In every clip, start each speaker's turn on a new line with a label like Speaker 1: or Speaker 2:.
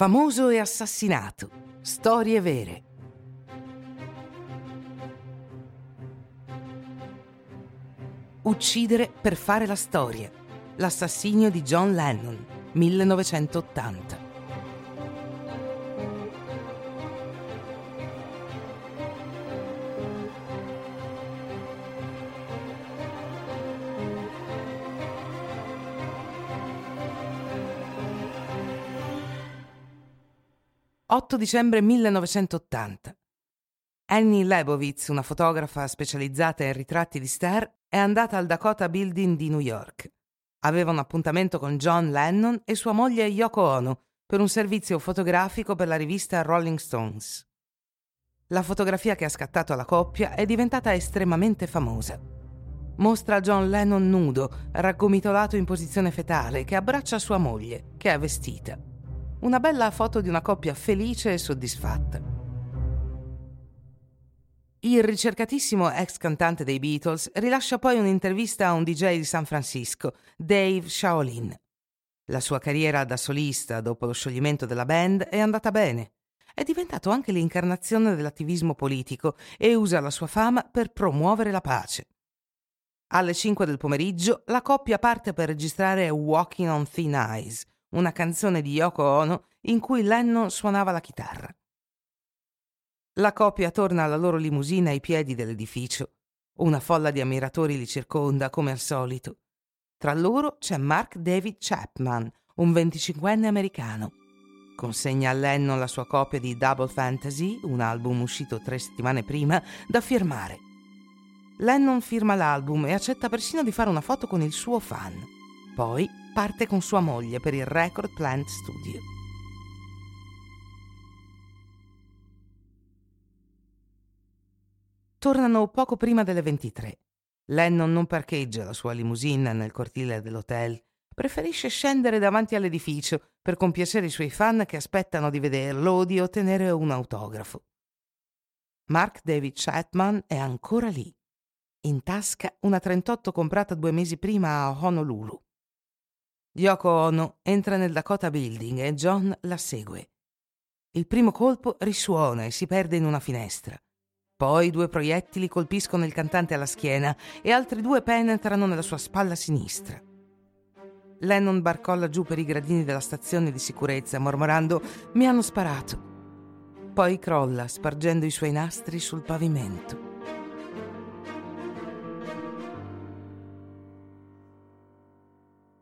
Speaker 1: Famoso e assassinato. Storie vere. Uccidere per fare la storia. L'assassinio di John Lennon, 1980. 8 dicembre 1980. Annie Leibovitz, una fotografa specializzata in ritratti di star, è andata al Dakota Building di New York. Aveva un appuntamento con John Lennon e sua moglie Yoko Ono per un servizio fotografico per la rivista Rolling Stones. La fotografia che ha scattato la coppia è diventata estremamente famosa. Mostra John Lennon nudo, raggomitolato in posizione fetale, che abbraccia sua moglie, che è vestita. Una bella foto di una coppia felice e soddisfatta. Il ricercatissimo ex cantante dei Beatles rilascia poi un'intervista a un DJ di San Francisco, Dave Shaolin. La sua carriera da solista dopo lo scioglimento della band è andata bene. È diventato anche l'incarnazione dell'attivismo politico e usa la sua fama per promuovere la pace. Alle 5 del pomeriggio la coppia parte per registrare Walking on Thin Ice, una canzone di Yoko Ono in cui Lennon suonava la chitarra. La coppia torna alla loro limusina ai piedi dell'edificio. Una folla di ammiratori li circonda, come al solito. Tra loro c'è Mark David Chapman, un 25enne americano. Consegna a Lennon la sua copia di Double Fantasy, un album uscito tre settimane prima, da firmare. Lennon firma l'album e accetta persino di fare una foto con il suo fan. Poi parte con sua moglie per il Record Plant Studio. Tornano poco prima delle 23. Lennon non parcheggia la sua limousine nel cortile dell'hotel. Preferisce scendere davanti all'edificio per compiacere i suoi fan che aspettano di vederlo o di ottenere un autografo. Mark David Chapman è ancora lì, in tasca una 38 comprata due mesi prima a Honolulu. Yoko Ono entra nel Dakota Building e John la segue. Il primo colpo risuona e si perde in una finestra. Poi due proiettili colpiscono il cantante alla schiena e altri due penetrano nella sua spalla sinistra. Lennon barcolla giù per i gradini della stazione di sicurezza, mormorando Mi hanno sparato. Poi crolla, spargendo i suoi nastri sul pavimento.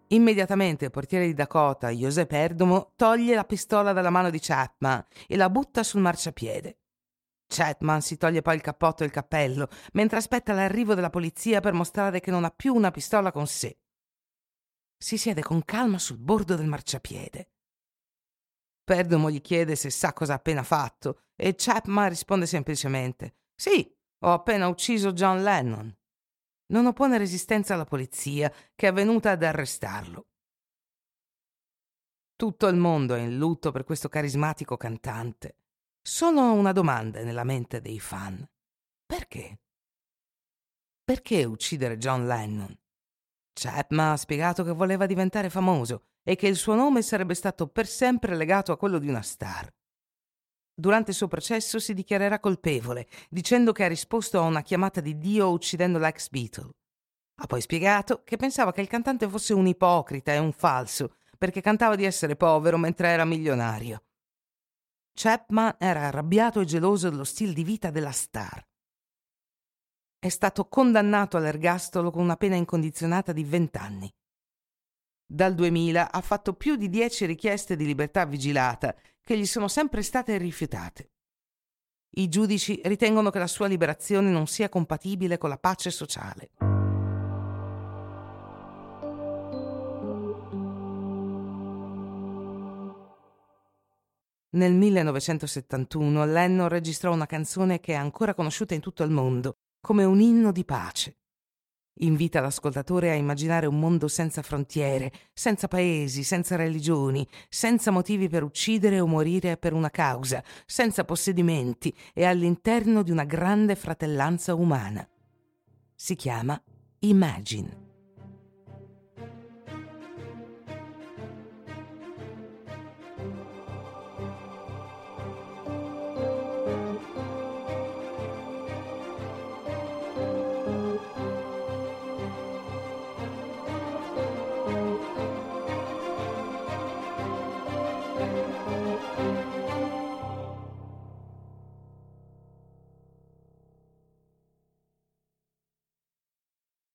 Speaker 1: Immediatamente il portiere di Dakota, José Perdomo, toglie la pistola dalla mano di Chapman e la butta sul marciapiede. Chapman si toglie poi il cappotto e il cappello, mentre aspetta l'arrivo della polizia per mostrare che non ha più una pistola con sé. Si siede con calma sul bordo del marciapiede. Perdomo gli chiede se sa cosa ha appena fatto e Chapman risponde semplicemente: Sì, ho appena ucciso John Lennon non oppone resistenza alla polizia che è venuta ad arrestarlo. Tutto il mondo è in lutto per questo carismatico cantante. Solo una domanda nella mente dei fan. Perché? Perché uccidere John Lennon? Chapman ha spiegato che voleva diventare famoso e che il suo nome sarebbe stato per sempre legato a quello di una star. Durante il suo processo si dichiarerà colpevole, dicendo che ha risposto a una chiamata di Dio uccidendo l'ex Beatle. Ha poi spiegato che pensava che il cantante fosse un ipocrita e un falso, perché cantava di essere povero mentre era milionario. Chapman era arrabbiato e geloso dello stile di vita della star. È stato condannato all'ergastolo con una pena incondizionata di vent'anni. Dal 2000 ha fatto più di dieci richieste di libertà vigilata che gli sono sempre state rifiutate. I giudici ritengono che la sua liberazione non sia compatibile con la pace sociale. Nel 1971 Lennon registrò una canzone che è ancora conosciuta in tutto il mondo come un inno di pace. Invita l'ascoltatore a immaginare un mondo senza frontiere, senza paesi, senza religioni, senza motivi per uccidere o morire per una causa, senza possedimenti e all'interno di una grande fratellanza umana. Si chiama Imagine.